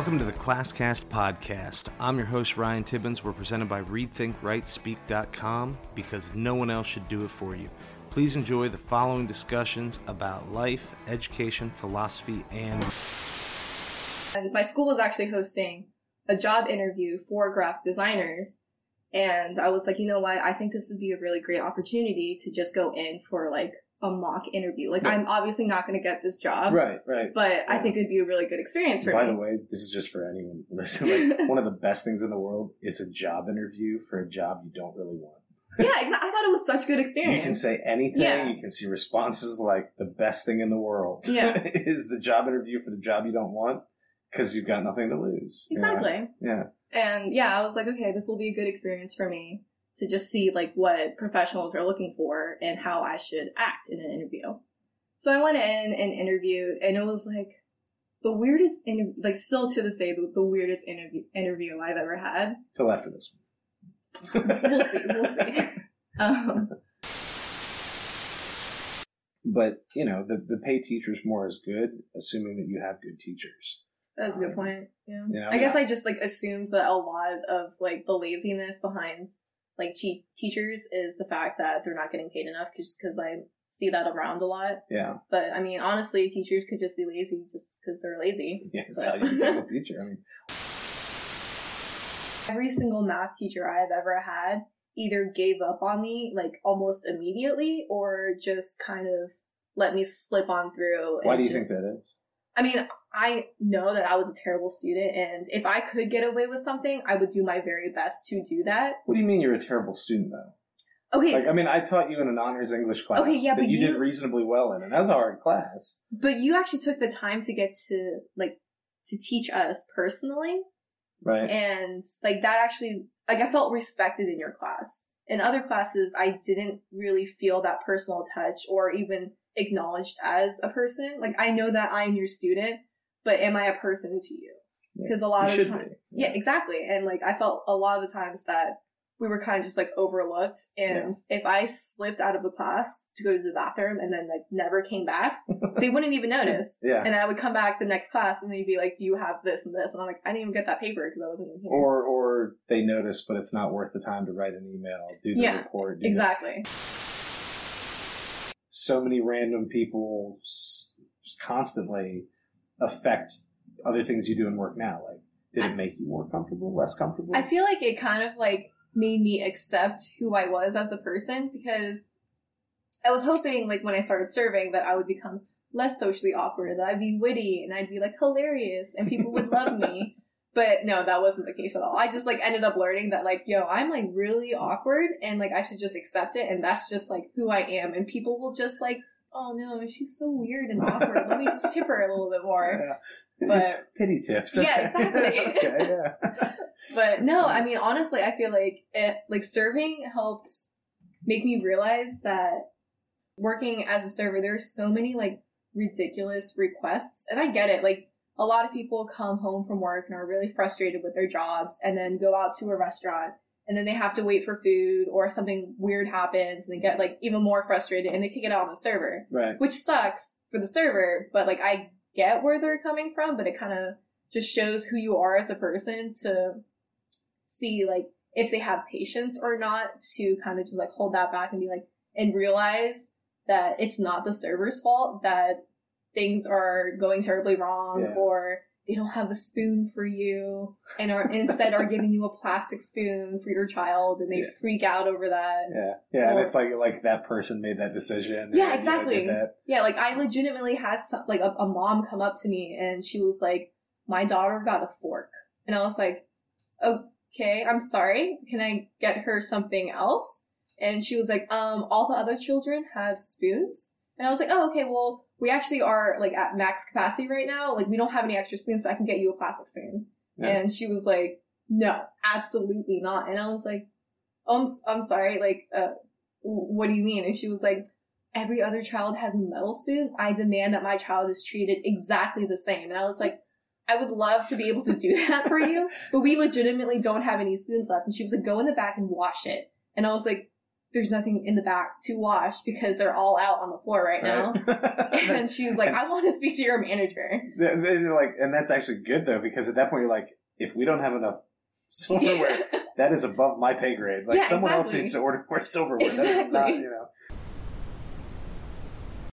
Welcome to the ClassCast podcast. I'm your host, Ryan Tibbins. We're presented by ReadThinkWriteSpeak.com because no one else should do it for you. Please enjoy the following discussions about life, education, philosophy, and. And my school was actually hosting a job interview for graphic designers. And I was like, you know what? I think this would be a really great opportunity to just go in for like a mock interview. Like, I'm obviously not going to get this job. Right, right. But I think it'd be a really good experience for By me. By the way, this is just for anyone listening. Like, one of the best things in the world is a job interview for a job you don't really want. yeah, exactly. I thought it was such a good experience. You can say anything. Yeah. You can see responses like the best thing in the world. Yeah. is the job interview for the job you don't want because you've got nothing to lose. you know? Exactly. Yeah. And yeah, I was like, okay, this will be a good experience for me to just see like what professionals are looking for and how I should act in an interview. So I went in and interviewed and it was like the weirdest interview, like still to this day, the, the weirdest interview, interview I've ever had. Till after this. We'll see, we'll see. Um, But you know, the the pay teachers more is good, assuming that you have good teachers. that's a good point. Yeah. You know, I guess I just like assumed that a lot of like the laziness behind like che- teachers is the fact that they're not getting paid enough just because I see that around a lot. yeah, But I mean, honestly, teachers could just be lazy just because they're lazy. yeah, that's how you become a teacher. I mean, Every single math teacher I've ever had either gave up on me like almost immediately or just kind of let me slip on through. why do you just- think that is? I mean, I know that I was a terrible student, and if I could get away with something, I would do my very best to do that. What do you mean you're a terrible student though? Okay, Like, I mean, I taught you in an honors English class Okay, yeah, that but you, did reasonably well in, and that was a hard class. but you actually took the time to get to like to teach us personally, Right. and like that actually like I felt respected in your class. In other classes, I didn't really feel that personal touch or even acknowledged as a person. Like I know that I'm your student, but am I a person to you? Yeah, Because a lot you of the time, be. yeah, exactly. And like I felt a lot of the times that we were kind of just like overlooked. And if I slipped out of the class to go to the bathroom and then like never came back, they wouldn't even notice. Yeah. And I would come back the next class and they'd be like, "Do you have this and this?" And I'm like, "I didn't even get that paper because I wasn't even here." Or or they notice, but it's not worth the time to write an email, do the Yeah, report. know? exactly. So many random people constantly affect other things you do in work now. Like, did it make you more comfortable, less comfortable? I feel like it kind of like made me accept who I was as a person because I was hoping like when I started serving that I would become less socially awkward, that I'd be witty and I'd be like hilarious and people would love me. But no, that wasn't the case at all. I just like ended up learning that like, yo, I'm like really awkward and like I should just accept it and that's just like who I am and people will just like, oh no, she's so weird and awkward. Let me just tip her a little bit more. Yeah. But Pity tips. Yeah, exactly. okay, yeah. But That's no, funny. I mean, honestly, I feel like it, like serving helps make me realize that working as a server, there's so many like ridiculous requests. And I get it. Like a lot of people come home from work and are really frustrated with their jobs and then go out to a restaurant and then they have to wait for food or something weird happens and they get like even more frustrated and they take it out on the server, Right. which sucks for the server, but like I get where they're coming from, but it kind of just shows who you are as a person to see like if they have patience or not to kind of just like hold that back and be like and realize that it's not the server's fault that things are going terribly wrong Yeah. or they don't have a spoon for you and are instead are giving you a plastic spoon for your child and they Yeah. freak out over that. Yeah. Yeah. and it's like like that person made that decision. Yeah, and, you know, exactly. Yeah, like I legitimately had some, like a, a mom come up to me and she was like, "My daughter got a fork," and I was like, "Okay, I'm sorry. Can I get her something else?" And she was like, "Um, all the other children have spoons," and I was like, "Oh, okay. Well, we actually are like at max capacity right now. Like we don't have any extra spoons, but I can get you a plastic spoon." Yeah. And she was like, "No, absolutely not." And I was like, "Oh, I'm, I'm sorry. Like, uh, what do you mean?" And she was like every other child has a metal spoon. I demand that my child is treated exactly the same. And I was like, I would love to be able to do that for you, but we legitimately don't have any spoons left. And she was like, go in the back and wash it. And I was like, there's nothing in the back to wash because they're all out on the floor right now. Right? and she was like, I want to speak to your manager. They're like, and that's actually good though, because at that point you're like, if we don't have enough silverware, that is above my pay grade. Like Yeah, someone else needs to order more silverware. That is not, Exactly. you know.